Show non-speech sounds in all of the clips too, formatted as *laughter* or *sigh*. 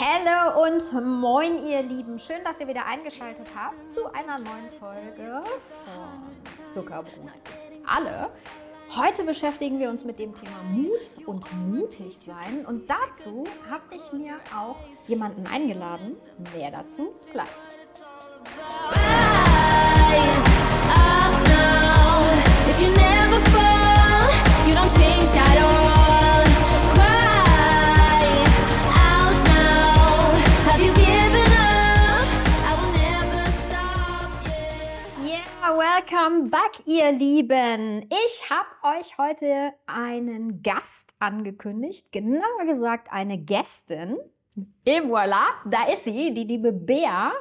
Hallo und moin, ihr Lieben. Schön, dass ihr wieder eingeschaltet habt zu einer neuen Folge von Zuckerbrot ist alle. Heute beschäftigen wir uns mit dem Thema Mut und mutig sein. Und dazu habe ich mir auch jemanden eingeladen. Mehr dazu gleich. Welcome back, ihr Lieben. Ich habe euch heute einen Gast angekündigt, genauer gesagt eine Gästin. Et voilà, da ist sie, die liebe Bea.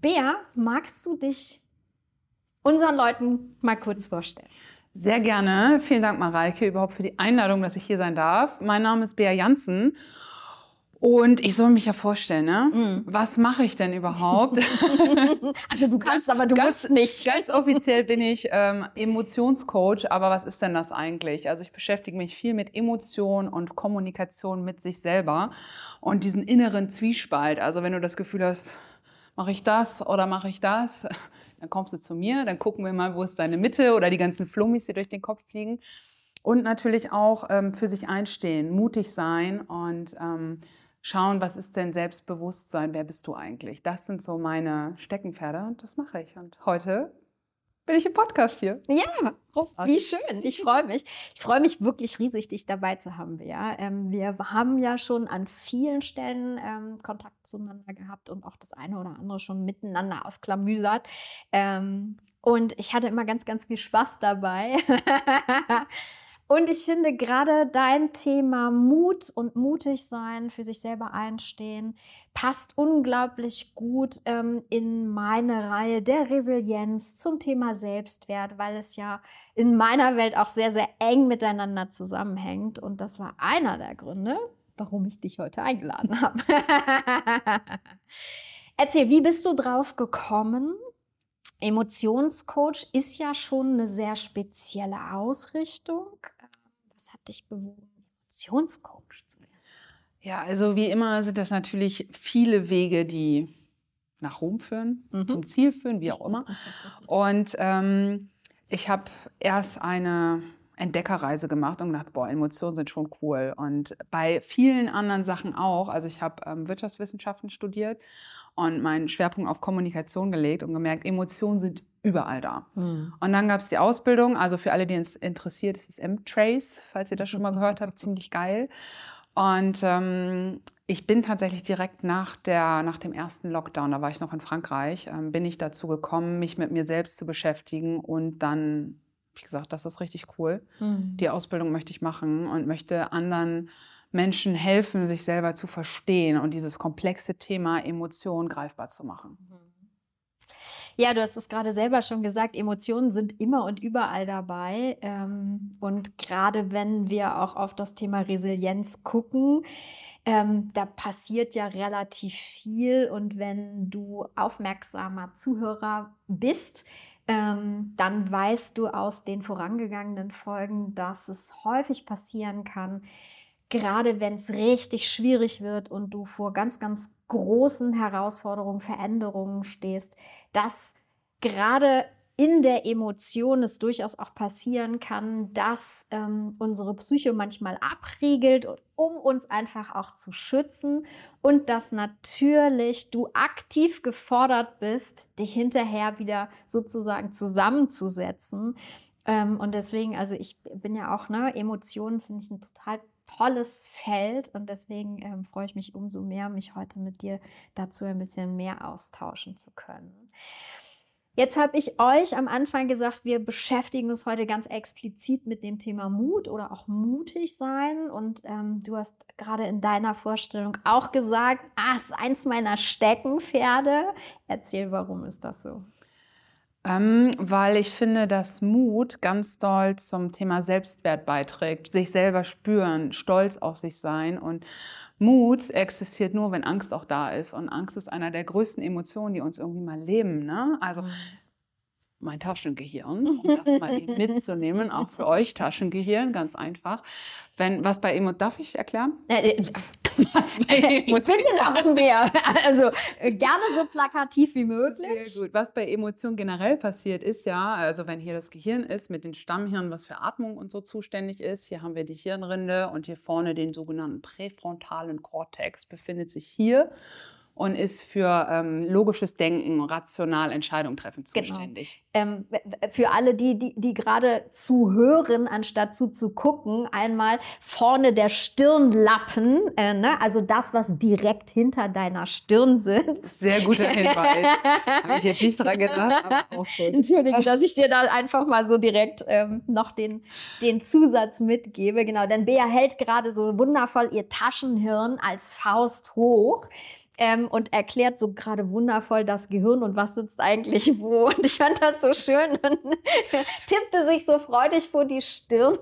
Bea, magst du dich unseren Leuten mal kurz vorstellen? Sehr gerne. Vielen Dank, Mareike, überhaupt für die Einladung, dass ich hier sein darf. Mein Name ist Bea Janssen. Und ich soll mich ja vorstellen, ne? Mm. Was mache ich denn überhaupt? *laughs* Also du kannst, aber du ganz- musst nicht. Ganz offiziell bin ich ähm, Emotionscoach, aber was ist denn das eigentlich? Also ich beschäftige mich viel mit Emotion und Kommunikation mit sich selber und diesen inneren Zwiespalt. Also wenn du das Gefühl hast, mache ich das oder mache ich das, *laughs* dann kommst du zu mir, dann gucken wir mal, wo ist deine Mitte oder die ganzen Flummis, die durch den Kopf fliegen. Und natürlich auch ähm, für sich einstehen, mutig sein und ähm, schauen, was ist denn Selbstbewusstsein, wer bist du eigentlich? Das sind so meine Steckenpferde und das mache ich. Und heute bin ich im Podcast hier. Ja, oh, wie schön. Ich freue mich. Ich freue mich wirklich riesig, dich dabei zu haben, Bea. Ähm, wir haben ja schon an vielen Stellen ähm, Kontakt zueinander gehabt und auch das eine oder andere schon miteinander ausklamüsert. Ähm, und ich hatte immer ganz, ganz viel Spaß dabei. *laughs* Und ich finde gerade dein Thema Mut und mutig sein, für sich selber einstehen, passt unglaublich gut ähm, in meine Reihe der Resilienz zum Thema Selbstwert, weil es ja in meiner Welt auch sehr, sehr eng miteinander zusammenhängt. Und das war einer der Gründe, warum ich dich heute eingeladen habe. *laughs* Erzähl, wie bist du drauf gekommen? Emotionscoach ist ja schon eine sehr spezielle Ausrichtung. Ähm, Was hat dich bewogen, Emotionscoach zu werden? Ja, also wie immer sind das natürlich viele Wege, die nach Rom führen, Mhm. zum Ziel führen, wie auch immer. Und ähm, ich habe erst eine Entdeckerreise gemacht und gedacht, boah, Emotionen sind schon cool. Und bei vielen anderen Sachen auch. Also ich habe ähm, Wirtschaftswissenschaften studiert und meinen Schwerpunkt auf Kommunikation gelegt und gemerkt, Emotionen sind überall da. Und dann gab es die Ausbildung, also für alle, die es interessiert, ist es M-Trace, falls ihr das schon mal gehört habt, ziemlich geil. Und ähm, ich bin tatsächlich direkt nach, der, nach dem ersten Lockdown, da war ich noch in Frankreich, ähm, bin ich dazu gekommen, mich mit mir selbst zu beschäftigen und dann, wie gesagt, das ist richtig cool. Die Ausbildung möchte ich machen und möchte anderen Menschen helfen, sich selber zu verstehen und dieses komplexe Thema Emotionen greifbar zu machen. Ja, du hast es gerade selber schon gesagt, Emotionen sind immer und überall dabei. Ähm, und gerade wenn wir auch auf das Thema Resilienz gucken, ähm, da passiert ja relativ viel. Und wenn du aufmerksamer Zuhörer bist, ähm, dann weißt du aus den vorangegangenen Folgen, dass es häufig passieren kann, gerade wenn es richtig schwierig wird und du vor ganz, ganz großen Herausforderungen, Veränderungen stehst, dass gerade in der Emotion es durchaus auch passieren kann, dass ähm, unsere Psyche manchmal abriegelt, um uns einfach auch zu schützen und dass natürlich du aktiv gefordert bist, dich hinterher wieder sozusagen zusammenzusetzen. Ähm, und deswegen, also ich bin ja auch, ne, Emotionen finde ich ein total tolles Feld und deswegen ähm, freue ich mich umso mehr, mich heute mit dir dazu ein bisschen mehr austauschen zu können. Jetzt habe ich euch am Anfang gesagt, wir beschäftigen uns heute ganz explizit mit dem Thema Mut oder auch mutig sein. Und ähm, du hast gerade in deiner Vorstellung auch gesagt, ah, es ist eins meiner Steckenpferde. Erzähl, warum ist das so? Ähm, weil ich finde, dass Mut ganz doll zum Thema Selbstwert beiträgt. Sich selber spüren, stolz auf sich sein. Und Mut existiert nur, wenn Angst auch da ist. Und Angst ist einer der größten Emotionen, die uns irgendwie mal leben. Ne? Also mein Taschengehirn, *laughs* um das mal eben mitzunehmen, auch für euch Taschengehirn, ganz einfach. Wenn was bei Emo, darf ich erklären? Was bei bin genau ein Bär. Also äh, gerne so plakativ wie Sehr möglich. gut. Was bei Emotionen generell passiert ist ja, also wenn hier das Gehirn ist mit den Stammhirn, was für Atmung und so zuständig ist, hier haben wir die Hirnrinde und hier vorne den sogenannten präfrontalen Kortex befindet sich hier und ist für ähm, logisches Denken, rational Entscheidungen treffen Genau. zuständig. Ähm, w- w- für alle, die, die, die gerade zuhören, anstatt zuzugucken, einmal vorne der Stirnlappen, äh, ne? also das, was direkt hinter deiner Stirn sitzt. Sehr guter Hinweis. Habe ich jetzt nicht dran gedacht, aber *laughs* auch gut. Entschuldige, dass ich dir da einfach mal so direkt ähm, noch den, den Zusatz mitgebe. Genau, denn Bea hält gerade so wundervoll ihr Taschenhirn als Faust hoch. Ähm, und erklärt so gerade wundervoll das Gehirn und was sitzt eigentlich wo. *laughs* Und ich fand das so schön und *laughs* tippte sich so freudig vor die Stirn.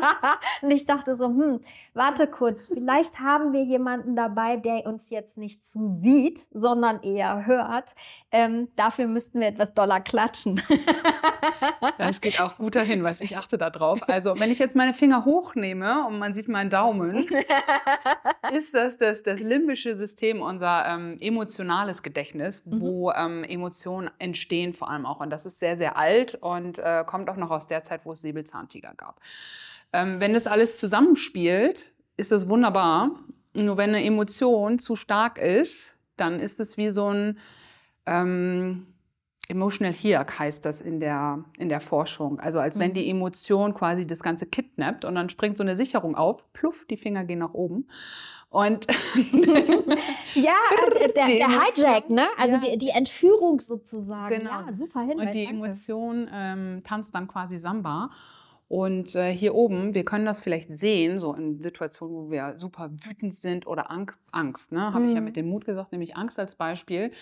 *laughs* und ich dachte so, hm, warte kurz, vielleicht haben wir jemanden dabei, der uns jetzt nicht zu sieht, sondern eher hört. Ähm, dafür müssten wir etwas doller klatschen. *laughs* Das geht auch guter Hinweis. Ich achte da drauf. Also, wenn ich jetzt meine Finger hochnehme und man sieht meinen Daumen, *laughs* ist das das, das limbische System, unser ähm, emotionales Gedächtnis, wo ähm, Emotionen entstehen vor allem auch. Und das ist sehr, sehr alt und äh, kommt auch noch aus der Zeit, wo es Säbelzahntiger gab. Ähm, wenn das alles zusammenspielt, ist das wunderbar. Nur wenn eine Emotion zu stark ist, dann ist es wie so ein ähm, Emotional Hiak heißt das in der, in der Forschung. Also als wenn Mhm. die Emotion quasi das Ganze kidnappt und dann springt so eine Sicherung auf, pluff, die Finger gehen nach oben. Und *laughs* Ja, äh, *laughs* der, der. Hijack, ne? Also Ja. die, die Entführung sozusagen. Genau. Ja, super Hinweis. Und die. Emotion ähm, tanzt dann quasi Samba. Und äh, hier oben, wir können das vielleicht sehen, so in Situationen, wo wir super wütend sind oder Angst, Angst ne? habe ich ja Mhm. mit dem Mut gesagt, nämlich Angst als Beispiel.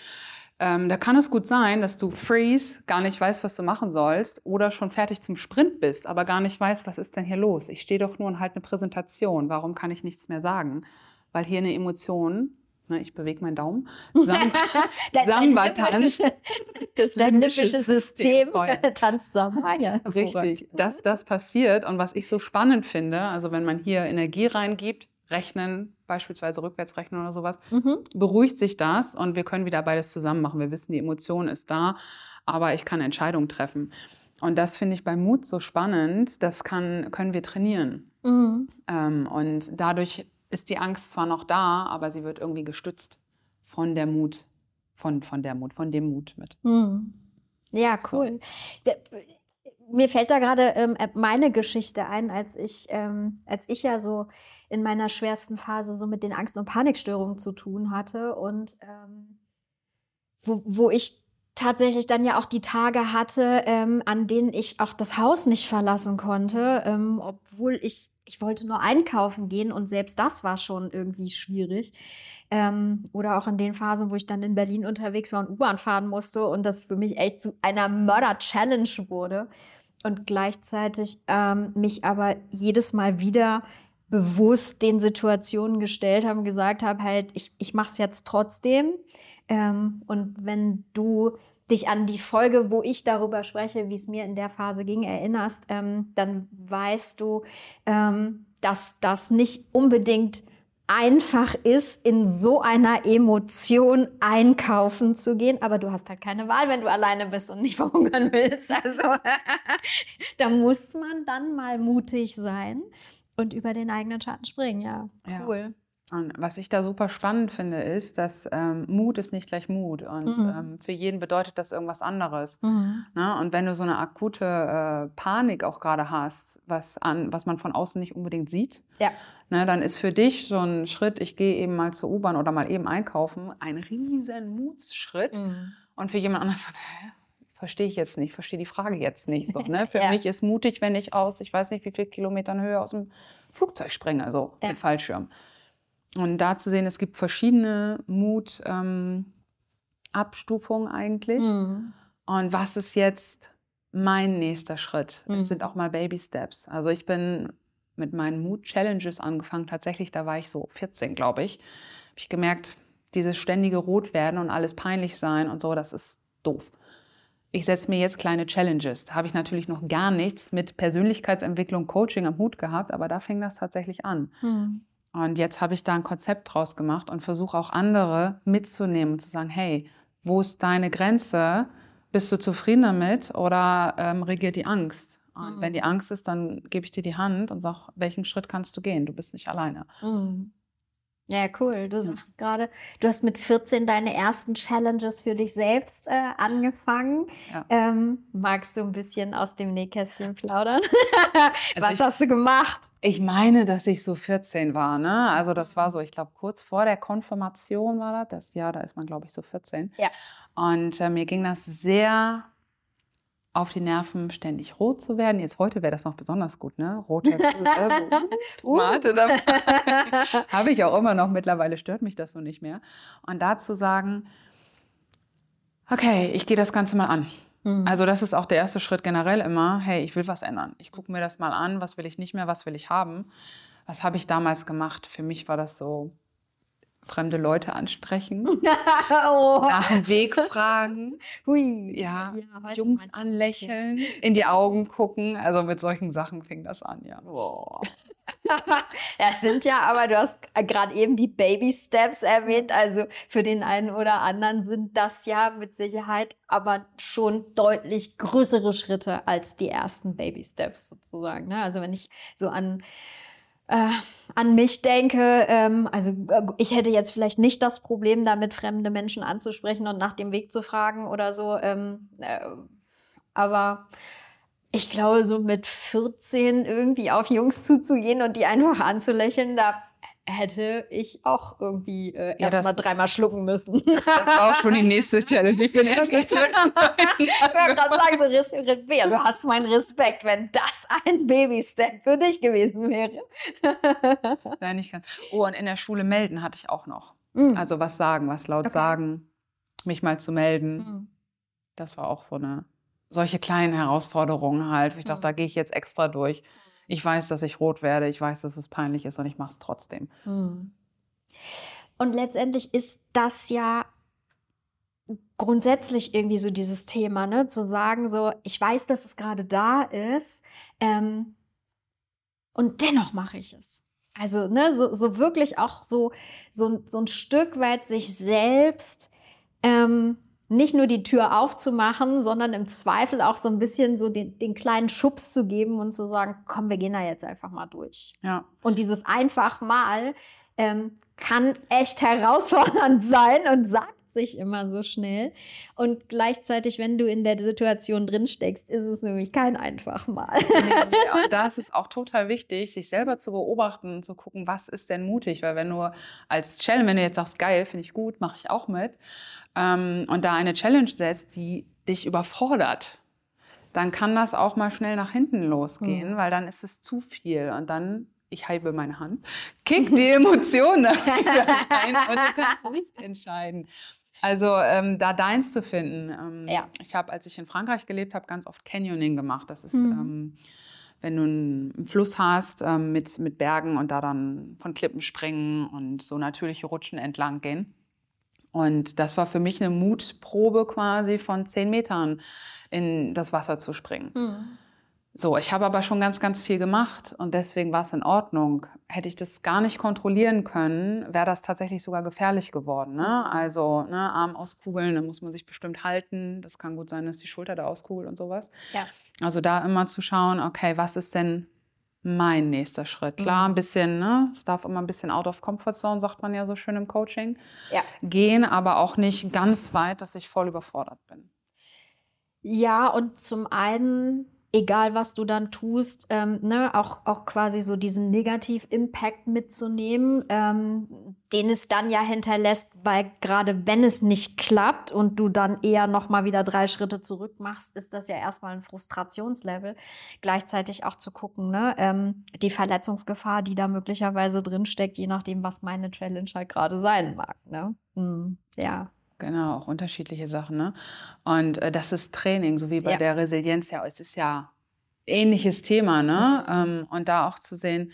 Ähm, da kann es gut sein, dass du freeze, gar nicht weißt, was du machen sollst oder schon fertig zum Sprint bist, aber gar nicht weißt, was ist denn hier los. Ich stehe doch nur und halte eine Präsentation. Warum kann ich nichts mehr sagen? Weil hier eine Emotion, ne, ich bewege meinen Daumen, *laughs* Samba *laughs* *laughs* tanzt. Das limbische System tanzt Samba. Ja, Richtig, dass das passiert und was ich so spannend finde, also wenn man hier Energie reingibt, rechnen, beispielsweise rückwärts rechnen oder sowas, Mhm. beruhigt sich das und wir können wieder beides zusammen machen. Wir wissen, die Emotion ist da, aber ich kann Entscheidungen treffen. Und das finde ich bei Mut so spannend, das kann, können wir trainieren. Mhm. Ähm, und dadurch ist die Angst zwar noch da, aber sie wird irgendwie gestützt von der Mut, von, von der Mut, von dem Mut mit. Mhm. Ja, So. cool. Der- Mir fällt da gerade ähm, meine Geschichte ein, als ich, ähm, als ich ja so in meiner schwersten Phase so mit den Angst- und Panikstörungen zu tun hatte und ähm, wo, wo ich tatsächlich dann ja auch die Tage hatte, ähm, an denen ich auch das Haus nicht verlassen konnte, ähm, obwohl ich, ich wollte nur einkaufen gehen und selbst das war schon irgendwie schwierig. Ähm, oder auch in den Phasen, wo ich dann in Berlin unterwegs war und U-Bahn fahren musste und das für mich echt zu einer Mörder-Challenge wurde. Und gleichzeitig ähm, mich aber jedes Mal wieder bewusst den Situationen gestellt habe und gesagt habe, halt, ich, ich mache es jetzt trotzdem. Ähm, und wenn du dich an die Folge, wo ich darüber spreche, wie es mir in der Phase ging, erinnerst, ähm, dann weißt du, ähm, dass das nicht unbedingt einfach ist, in so einer Emotion einkaufen zu gehen. Aber du hast halt keine Wahl, wenn du alleine bist und nicht *laughs* verhungern willst. Also *laughs* da muss man dann mal mutig sein und über den eigenen Schatten springen. Ja, Ja. Und was ich da super spannend finde, ist, dass ähm, Mut ist nicht gleich Mut. Und Mhm. ähm, für jeden bedeutet das irgendwas anderes. Mhm. Ne? Und wenn du so eine akute äh, Panik auch gerade hast, was, an, was man von außen nicht unbedingt sieht, Ja. ne, dann ist für dich so ein Schritt, ich gehe eben mal zur U-Bahn oder mal eben einkaufen, ein riesen Mutsschritt. Mhm. Und für jemand anders so, hä? Verstehe ich jetzt nicht, verstehe die Frage jetzt nicht. So, *laughs* ne? Für Ja. mich ist mutig, wenn ich aus, ich weiß nicht, wie viel Kilometern Höhe aus dem Flugzeug springe, so Ja. mit Fallschirm. Und da zu sehen, es gibt verschiedene Mut-Abstufungen eigentlich. Mhm. Und was ist jetzt mein nächster Schritt? Mhm. Es sind auch mal Baby Steps. Also ich bin mit meinen Mut-Challenges angefangen. Tatsächlich, da war ich so 14, glaube ich. Habe ich gemerkt, dieses ständige Rotwerden und alles peinlich sein und so, das ist doof. Ich setze mir jetzt kleine Challenges. Da habe ich natürlich noch gar nichts mit Persönlichkeitsentwicklung, Coaching am Hut gehabt, aber da fing das tatsächlich an. Mhm. Und jetzt habe ich da ein Konzept draus gemacht und versuche auch andere mitzunehmen und zu sagen, hey, wo ist deine Grenze? Bist du zufrieden damit oder ähm, regiert die Angst? Und Mhm. wenn die Angst ist, dann gebe ich dir die Hand und sage, welchen Schritt kannst du gehen? Du bist nicht alleine. Mhm. Ja, cool. Du sagst gerade, du hast mit 14 deine ersten Challenges für dich selbst äh, angefangen. Ja. Ähm, magst du ein bisschen aus dem Nähkästchen plaudern? *laughs* Was ich- hast du gemacht? Ich meine, dass ich so 14 war, ne? Also das war so, ich glaube, kurz vor der Konfirmation war das. Das Jahr, da ist man, glaube ich, so 14. Ja. Und äh, mir ging das sehr auf die Nerven, ständig rot zu werden. Jetzt heute wäre das noch besonders gut, ne? Rote äh, so, Tomate dabei. *laughs* Habe ich auch immer noch. Mittlerweile stört mich das so nicht mehr. Und da zu sagen, okay, ich gehe das Ganze mal an. Mhm. Also das ist auch der erste Schritt generell immer, hey, ich will was ändern. Ich gucke mir das mal an, was will ich nicht mehr, was will ich haben. Was habe ich damals gemacht? Für mich war das so, fremde Leute ansprechen, *laughs* oh. nach dem Weg fragen, Hui. ja, heute Jungs anlächeln, in die Augen gucken. Also mit solchen Sachen fing das an, ja. Boah. *laughs* Das sind ja, aber du hast gerade eben die Baby Steps erwähnt. Also für den einen oder anderen sind das ja mit Sicherheit aber schon deutlich größere Schritte als die ersten Baby Steps sozusagen. Ne? Also wenn ich so an äh, an mich denke, ähm, also äh, ich hätte jetzt vielleicht nicht das Problem, damit fremde Menschen anzusprechen und nach dem Weg zu fragen oder so. Ähm, äh, aber ich glaube, so mit 14 irgendwie auf Jungs zuzugehen und die einfach anzulächeln, da hätte ich auch irgendwie äh, Ja, erstmal dreimal schlucken müssen. Das war auch schon die nächste Challenge. Ich bin erst *laughs* Ich wollte gerade sagen, so Res Res Bea, du hast meinen Respekt, wenn das ein Baby-Step für dich gewesen wäre. *laughs* Nein, nicht ganz. Oh, und in der Schule melden hatte ich auch noch. Mm. Also was sagen, was laut Okay. sagen, mich mal zu melden. Mm. Das war auch so eine, solche kleinen Herausforderungen halt. Ich dachte, Mhm. da gehe ich jetzt extra durch. Ich weiß, dass ich rot werde, ich weiß, dass es peinlich ist und ich mache es trotzdem. Mm. Und letztendlich ist das ja grundsätzlich irgendwie so dieses Thema, ne? Zu sagen, so, ich weiß, dass es gerade da ist, ähm, und dennoch mache ich es. Also, ne, so, so wirklich auch so, so, so ein Stück weit sich selbst ähm, nicht nur die Tür aufzumachen, sondern im Zweifel auch so ein bisschen so den, den kleinen Schubs zu geben und zu sagen, komm, wir gehen da jetzt einfach mal durch. Ja, Und dieses einfach mal ähm, kann echt herausfordernd *laughs* sein und sagt sich immer so schnell. Und gleichzeitig, wenn du in der Situation drin steckst, ist es nämlich kein einfach mal. Nee, *laughs* und da ist es auch total wichtig, sich selber zu beobachten und zu gucken, was ist denn mutig. Weil wenn du als Challenge, wenn du jetzt sagst, geil, finde ich gut, mache ich auch mit, ähm, und da eine Challenge setzt, die dich überfordert, dann kann das auch mal schnell nach hinten losgehen, Mhm. weil dann ist es zu viel. Und dann, ich halbe meine Hand, kickt die Emotionen *laughs* rein und du kannst *laughs* nicht entscheiden. Also ähm, da deins zu finden. Ähm, Ja. Ich habe, als ich in Frankreich gelebt habe, ganz oft Canyoning gemacht. Das ist, Mhm. ähm, wenn du einen Fluss hast ähm, mit, mit Bergen und da dann von Klippen springen und so natürliche Rutschen entlang gehen. Und das war für mich eine Mutprobe quasi von zehn Metern in das Wasser zu springen. Hm. So, ich habe aber schon ganz, ganz viel gemacht und deswegen war es in Ordnung. Hätte ich das gar nicht kontrollieren können, wäre das tatsächlich sogar gefährlich geworden. Ne? Also ne, Arm auskugeln, da muss man sich bestimmt halten. Das kann gut sein, dass die Schulter da auskugelt und sowas. Ja. Also da immer zu schauen, okay, was ist denn mein nächster Schritt? Klar, Mhm. ein bisschen, ne? Es darf immer ein bisschen out of comfort zone, sagt man ja so schön im Coaching. Ja. Gehen, aber auch nicht ganz weit, dass ich voll überfordert bin. Ja, und zum einen, egal was du dann tust, ähm, ne, auch, auch quasi so diesen Negativ-Impact mitzunehmen, ähm, den es dann ja hinterlässt, weil gerade wenn es nicht klappt und du dann eher nochmal wieder drei Schritte zurück machst, ist das ja erstmal ein Frustrationslevel. Gleichzeitig auch zu gucken, ne, ähm, die Verletzungsgefahr, die da möglicherweise drinsteckt, je nachdem, was meine Challenge halt gerade sein mag. Ne? Hm, ja. Genau, auch unterschiedliche Sachen. Ne? Und äh, das ist Training, so wie bei Ja. der Resilienz ja. Es ist ja ähnliches Thema. Ne? Ähm, und da auch zu sehen,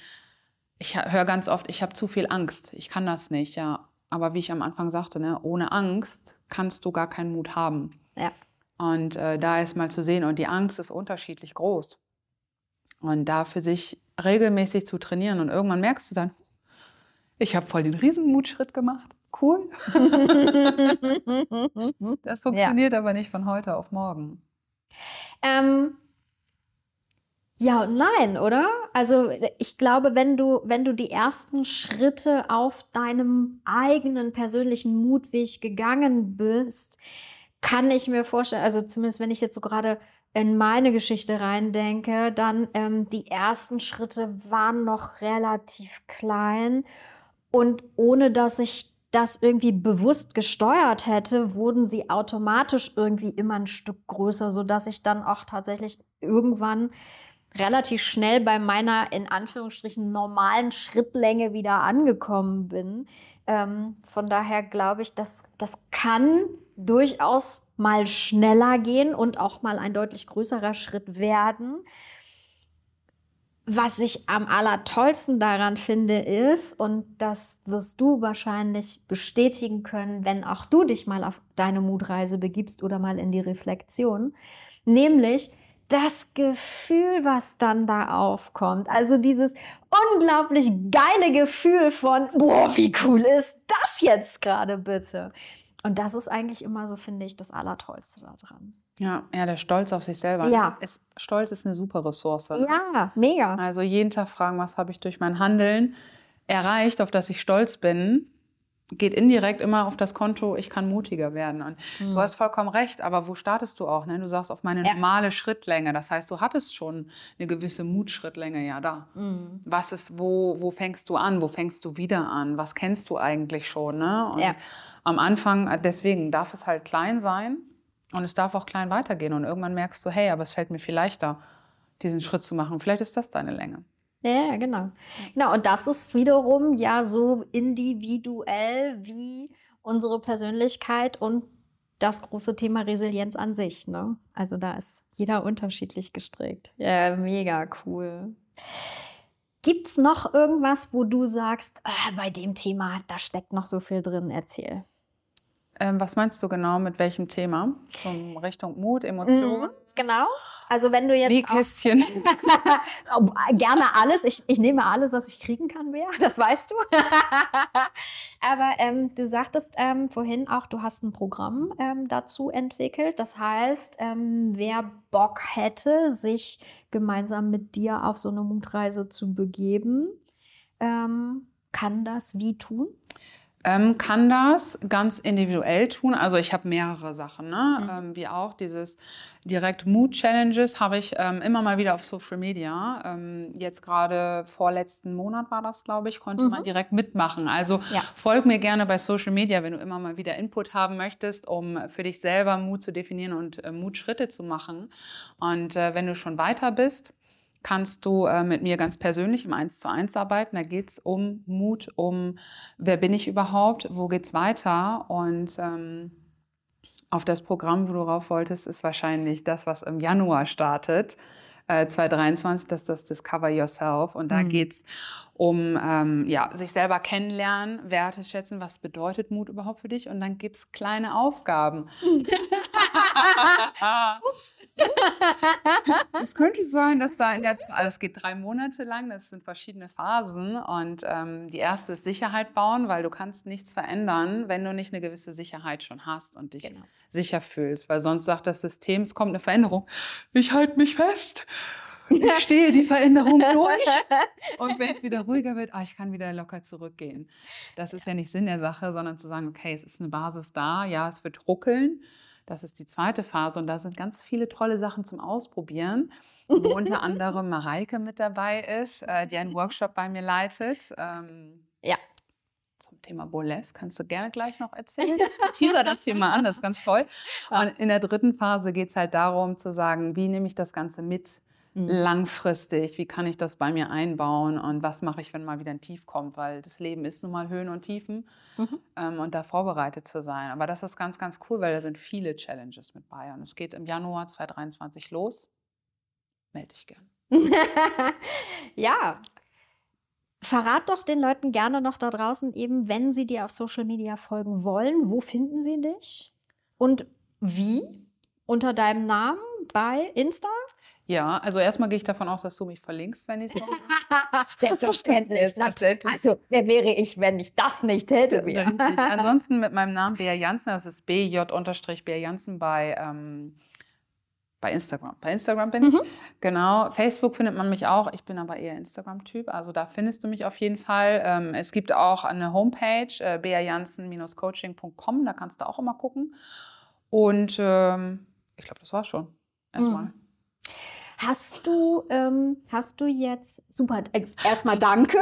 ich höre ganz oft, ich habe zu viel Angst. Ich kann das nicht. Ja, aber wie ich am Anfang sagte, ne, ohne Angst kannst du gar keinen Mut haben. Ja. Und äh, da ist mal zu sehen, und die Angst ist unterschiedlich groß. Und da für sich regelmäßig zu trainieren und irgendwann merkst du dann, Ich habe voll den Riesenmutschritt gemacht. Cool. *laughs* Das funktioniert aber nicht von heute auf morgen. Ähm, ja und nein, oder? Also ich glaube, wenn du, wenn du die ersten Schritte auf deinem eigenen persönlichen Mutweg gegangen bist, kann ich mir vorstellen, also zumindest wenn ich jetzt so gerade in meine Geschichte reindenke, dann ähm, die ersten Schritte waren noch relativ klein und ohne dass ich das irgendwie bewusst gesteuert hätte, wurden sie automatisch irgendwie immer ein Stück größer, sodass ich dann auch tatsächlich irgendwann relativ schnell bei meiner in Anführungsstrichen normalen Schrittlänge wieder angekommen bin. Ähm, von daher glaube ich, dass das kann durchaus mal schneller gehen und auch mal ein deutlich größerer Schritt werden. Was ich am allertollsten daran finde, ist, und das wirst du wahrscheinlich bestätigen können, wenn auch du dich mal auf deine Mutreise begibst oder mal in die Reflexion, nämlich das Gefühl, was dann da aufkommt. Also dieses unglaublich geile Gefühl von, boah, wie cool ist das jetzt gerade bitte? Und das ist eigentlich immer so, finde ich, das Allertollste daran. Ja, ja, der Stolz auf sich selber. Ja. Es, Stolz ist eine super Ressource. Ja, mega. Also jeden Tag fragen, was habe ich durch mein Handeln erreicht, auf das ich stolz bin, geht indirekt immer auf das Konto, ich kann mutiger werden. Und Mhm. du hast vollkommen recht, aber wo startest du auch? Ne? Du sagst auf meine Ja. normale Schrittlänge. Das heißt, du hattest schon eine gewisse Mutschrittlänge ja da. Mhm. Was ist, wo, wo fängst du an? Wo fängst du wieder an? Was kennst du eigentlich schon? Ne? Und Ja. am Anfang, äh, deswegen darf es halt klein sein und es darf auch klein weitergehen. Und irgendwann merkst du, hey, aber es fällt mir viel leichter, diesen Schritt zu machen. Vielleicht ist das deine Länge. Ja, genau. Genau, und das ist wiederum ja so individuell wie unsere Persönlichkeit und das große Thema Resilienz an sich. Ne? Also da ist jeder unterschiedlich gestrickt. Ja, mega cool. Gibt es noch irgendwas, wo du sagst, ah, bei dem Thema, da steckt noch so viel drin, erzähl. Ähm, was meinst du genau mit welchem Thema? Zum Richtung Mut, Emotionen? Genau. Also wenn du jetzt auch- Nähkästchen. *laughs* Oh, Gerne alles. Ich, ich nehme alles, was ich kriegen kann, Bea. Das weißt du. *laughs* Aber ähm, du sagtest ähm, vorhin auch, du hast ein Programm ähm, dazu entwickelt. Das heißt, ähm, wer Bock hätte, sich gemeinsam mit dir auf so eine Mutreise zu begeben, ähm, kann das wie tun? Ähm, kann das ganz individuell tun. Also ich habe mehrere Sachen, ne? Mhm. ähm, wie auch dieses direkt Mood-Challenges habe ich ähm, immer mal wieder auf Social Media. Ähm, jetzt gerade vorletzten Monat war das, glaube ich, konnte Mhm. man direkt mitmachen. Also Ja. folg mir gerne bei Social Media, wenn du immer mal wieder Input haben möchtest, um für dich selber Mut zu definieren und äh, Mutschritte zu machen. Und äh, wenn du schon weiter bist, kannst du äh, mit mir ganz persönlich im 1 zu 1 arbeiten. Da geht es um Mut, um wer bin ich überhaupt, wo geht's weiter und ähm, auf das Programm, wo du rauf wolltest, ist wahrscheinlich das, was im Januar startet. Äh, 2023, das ist das Discover Yourself. Und da Mhm. geht es um ähm, ja, sich selber kennenlernen, Werte schätzen, was bedeutet Mut überhaupt für dich. Und dann gibt es kleine Aufgaben. *laughs* Ups. *laughs* Es könnte sein, dass da in der, also es geht drei Monate lang, das sind verschiedene Phasen und ähm, die erste ist Sicherheit bauen, weil du kannst nichts verändern, wenn du nicht eine gewisse Sicherheit schon hast und dich Genau. sicher fühlst, weil sonst sagt das System, es kommt eine Veränderung, ich halte mich fest, ich stehe die Veränderung *laughs* durch und wenn es wieder ruhiger wird, ah, ich kann wieder locker zurückgehen. Das ist ja nicht Sinn der Sache, sondern zu sagen, okay, es ist eine Basis da, ja, es wird ruckeln. Das ist die zweite Phase und da sind ganz viele tolle Sachen zum Ausprobieren, wo *laughs* unter anderem Mareike mit dabei ist, äh, die einen Workshop bei mir leitet. Ähm, Ja. Zum Thema Burlesque kannst du gerne gleich noch erzählen. *laughs* Teaser das hier mal an, das ist ganz toll. Und in der dritten Phase geht es halt darum zu sagen, wie nehme ich das Ganze mit Mhm. langfristig, wie kann ich das bei mir einbauen und was mache ich, wenn mal wieder ein Tief kommt, weil das Leben ist nun mal Höhen und Tiefen Mhm. ähm, und da vorbereitet zu sein. Aber das ist ganz, ganz cool, weil da sind viele Challenges mit bei und es geht im Januar 2023 los. Melde dich gern. *laughs* ja. Verrat doch den Leuten gerne noch da draußen eben, wenn sie dir auf Social Media folgen wollen, wo finden sie dich? Und wie? Unter deinem Namen bei Insta? Ja, also erstmal gehe ich davon aus, dass du mich verlinkst, wenn ich es *laughs* Selbstverständlich. *laughs* Selbstverständlich. Also, wer wäre ich, wenn ich das nicht hätte? Ansonsten mit meinem Namen Bea Jansen, das ist BJ-Bea Jansen bei, ähm, bei Instagram. Bei Instagram bin ich. Genau. Facebook findet man mich auch. Ich bin aber eher Instagram-Typ. Also da findest du mich auf jeden Fall. Ähm, es gibt auch eine Homepage, äh, beajansen-coaching.com. Da kannst du auch immer gucken. Und ähm, ich glaube, das war's schon. Erstmal. Hast du, ähm, hast du jetzt, super, äh, erstmal danke.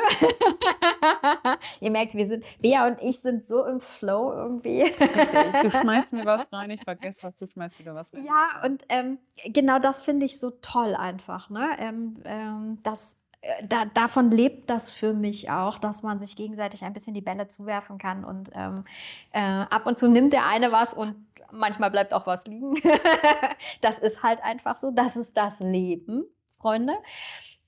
*laughs* Ihr merkt, wir sind, Bea und ich sind so im Flow irgendwie. Richtig. Du *laughs* schmeißt mir was rein, ich vergesse was, du schmeißt wieder was rein. Ja, und ähm, genau das finde ich so toll einfach, ne? Ähm, ähm, das, äh, da, davon lebt das für mich auch, dass man sich gegenseitig ein bisschen die Bälle zuwerfen kann und ähm, äh, ab und zu nimmt der eine was und manchmal bleibt auch was liegen. *laughs* das ist halt einfach so, das ist das Leben, Freunde.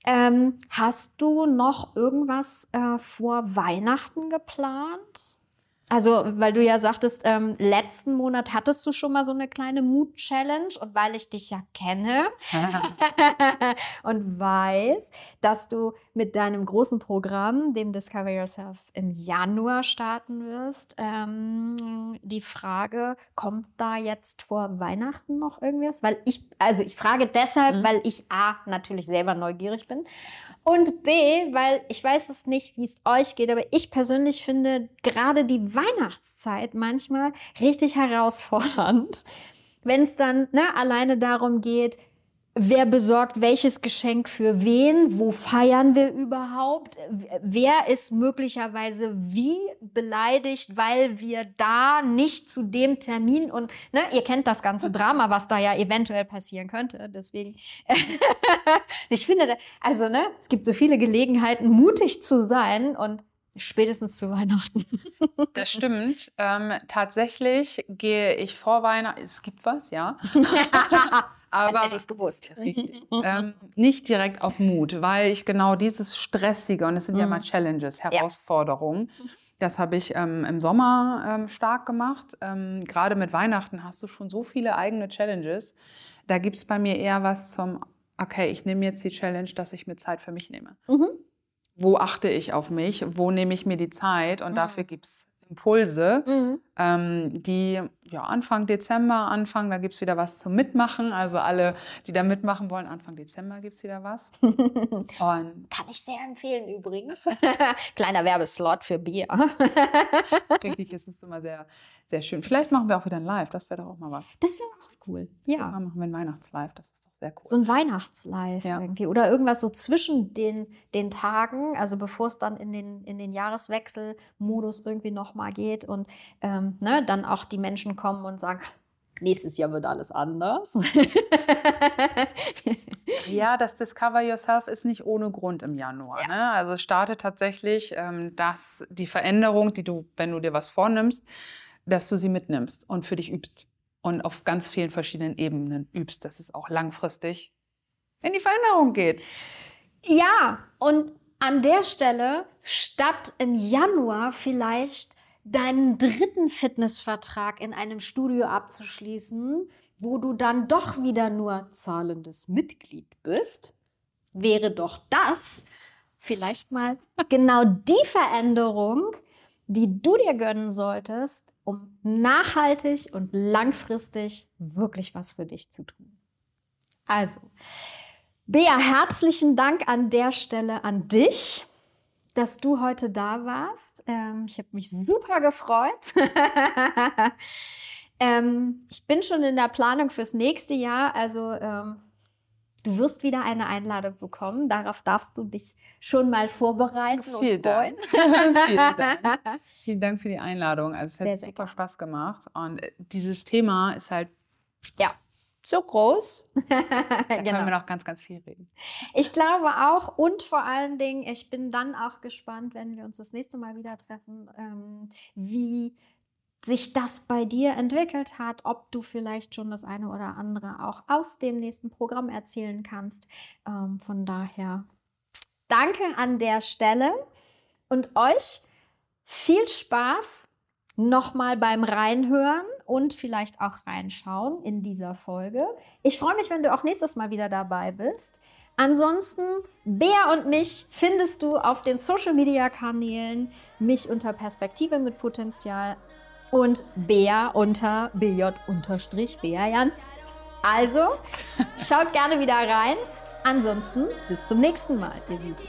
Ähm, hast du noch irgendwas äh, vor Weihnachten geplant? Also, weil du ja sagtest, ähm, letzten Monat hattest du schon mal so eine kleine Mood-Challenge und weil ich dich ja kenne *laughs* und weiß, dass du mit deinem großen Programm, dem Discover Yourself, im Januar starten wirst, ähm, die Frage, kommt da jetzt vor Weihnachten noch irgendwas? Weil ich, also ich frage deshalb, Mhm. weil ich A, natürlich selber neugierig bin und B, weil ich weiß es nicht, wie es euch geht, aber ich persönlich finde gerade die Weihnachtszeit manchmal richtig herausfordernd, *laughs* wenn es dann ne, alleine darum geht, wer besorgt welches Geschenk für wen, wo feiern wir überhaupt, wer ist möglicherweise wie beleidigt, weil wir da nicht zu dem Termin und ne, ihr kennt das ganze Drama, was da ja eventuell passieren könnte, deswegen. *laughs* Ich finde, also ne, es gibt so viele Gelegenheiten, mutig zu sein und spätestens zu Weihnachten. *laughs* Das stimmt. Ähm, tatsächlich gehe ich vor Weihnachten, es gibt was, ja. *laughs* Aber es gewusst. Ähm, nicht direkt auf Mut, weil ich genau dieses Stressige, und es sind ja Mhm. immer Challenges, Herausforderungen, das habe ich ähm, im Sommer ähm, stark gemacht. Ähm, Gerade mit Weihnachten hast du schon so viele eigene Challenges. Da gibt es bei mir eher was zum, okay, ich nehme jetzt die Challenge, dass ich mir Zeit für mich nehme. Mhm. Wo achte ich auf mich? Wo nehme ich mir die Zeit? Und Mhm. dafür gibt es Impulse Mhm. ähm, die ja, Anfang Dezember anfangen. Da gibt es wieder was zum Mitmachen. Also alle, die da mitmachen wollen, Anfang Dezember gibt es wieder was. *laughs* Und Kann ich sehr empfehlen übrigens. *laughs* Kleiner Werbeslot für Bier. richtig ist es immer sehr, sehr schön. Vielleicht machen wir auch wieder ein Live. Das wäre doch auch mal was. Das wäre auch cool. Ja. Ja, machen wir ein Weihnachtslive. Das ist cool. So ein Weihnachtslive Ja. irgendwie. Oder irgendwas so zwischen den, den Tagen, also bevor es dann in den, in den Jahreswechselmodus irgendwie nochmal geht und ähm, ne, dann auch die Menschen kommen und sagen, *laughs* nächstes Jahr wird alles anders. *laughs* Ja, das Discover Yourself ist nicht ohne Grund im Januar. Ja. Ne? Also es startet tatsächlich, ähm, dass die Veränderung, die du, wenn du dir was vornimmst, dass du sie mitnimmst und für dich übst. Und auf ganz vielen verschiedenen Ebenen übst, dass es auch langfristig in die Veränderung geht. Ja, und an der Stelle, statt im Januar vielleicht deinen dritten Fitnessvertrag in einem Studio abzuschließen, wo du dann doch wieder nur zahlendes Mitglied bist, wäre doch das vielleicht mal *laughs* genau die Veränderung, die du dir gönnen solltest, um nachhaltig und langfristig wirklich was für dich zu tun. Also, Bea, herzlichen Dank an der Stelle an dich, dass du heute da warst. Ähm, ich habe mich super gefreut. *laughs* ähm, ich bin schon in der Planung fürs nächste Jahr. Also ähm, du wirst wieder eine Einladung bekommen. Darauf darfst du dich schon mal vorbereiten Vielen und freuen. Dank. Vielen Dank. *laughs* *laughs* Vielen Dank für die Einladung. Also es hat Sehr, sehr super gerne. Spaß gemacht. Und äh, dieses Thema ist halt Ja. so groß. *laughs* Da können genau. wir noch ganz, ganz viel reden. Ich glaube auch und vor allen Dingen, ich bin dann auch gespannt, wenn wir uns das nächste Mal wieder treffen, ähm, wie sich das bei dir entwickelt hat, ob du vielleicht schon das eine oder andere auch aus dem nächsten Programm erzählen kannst. Ähm, von daher danke an der Stelle und euch viel Spaß nochmal beim Reinhören und vielleicht auch reinschauen in dieser Folge. Ich freue mich, wenn du auch nächstes Mal wieder dabei bist. Ansonsten, Bea und mich findest du auf den Social Media Kanälen, mich unter Perspektive mit Potenzial und Bea unter BJ unterstrich Bea Jans. Also, *laughs* schaut gerne wieder rein. Ansonsten bis zum nächsten Mal, ihr Süßen.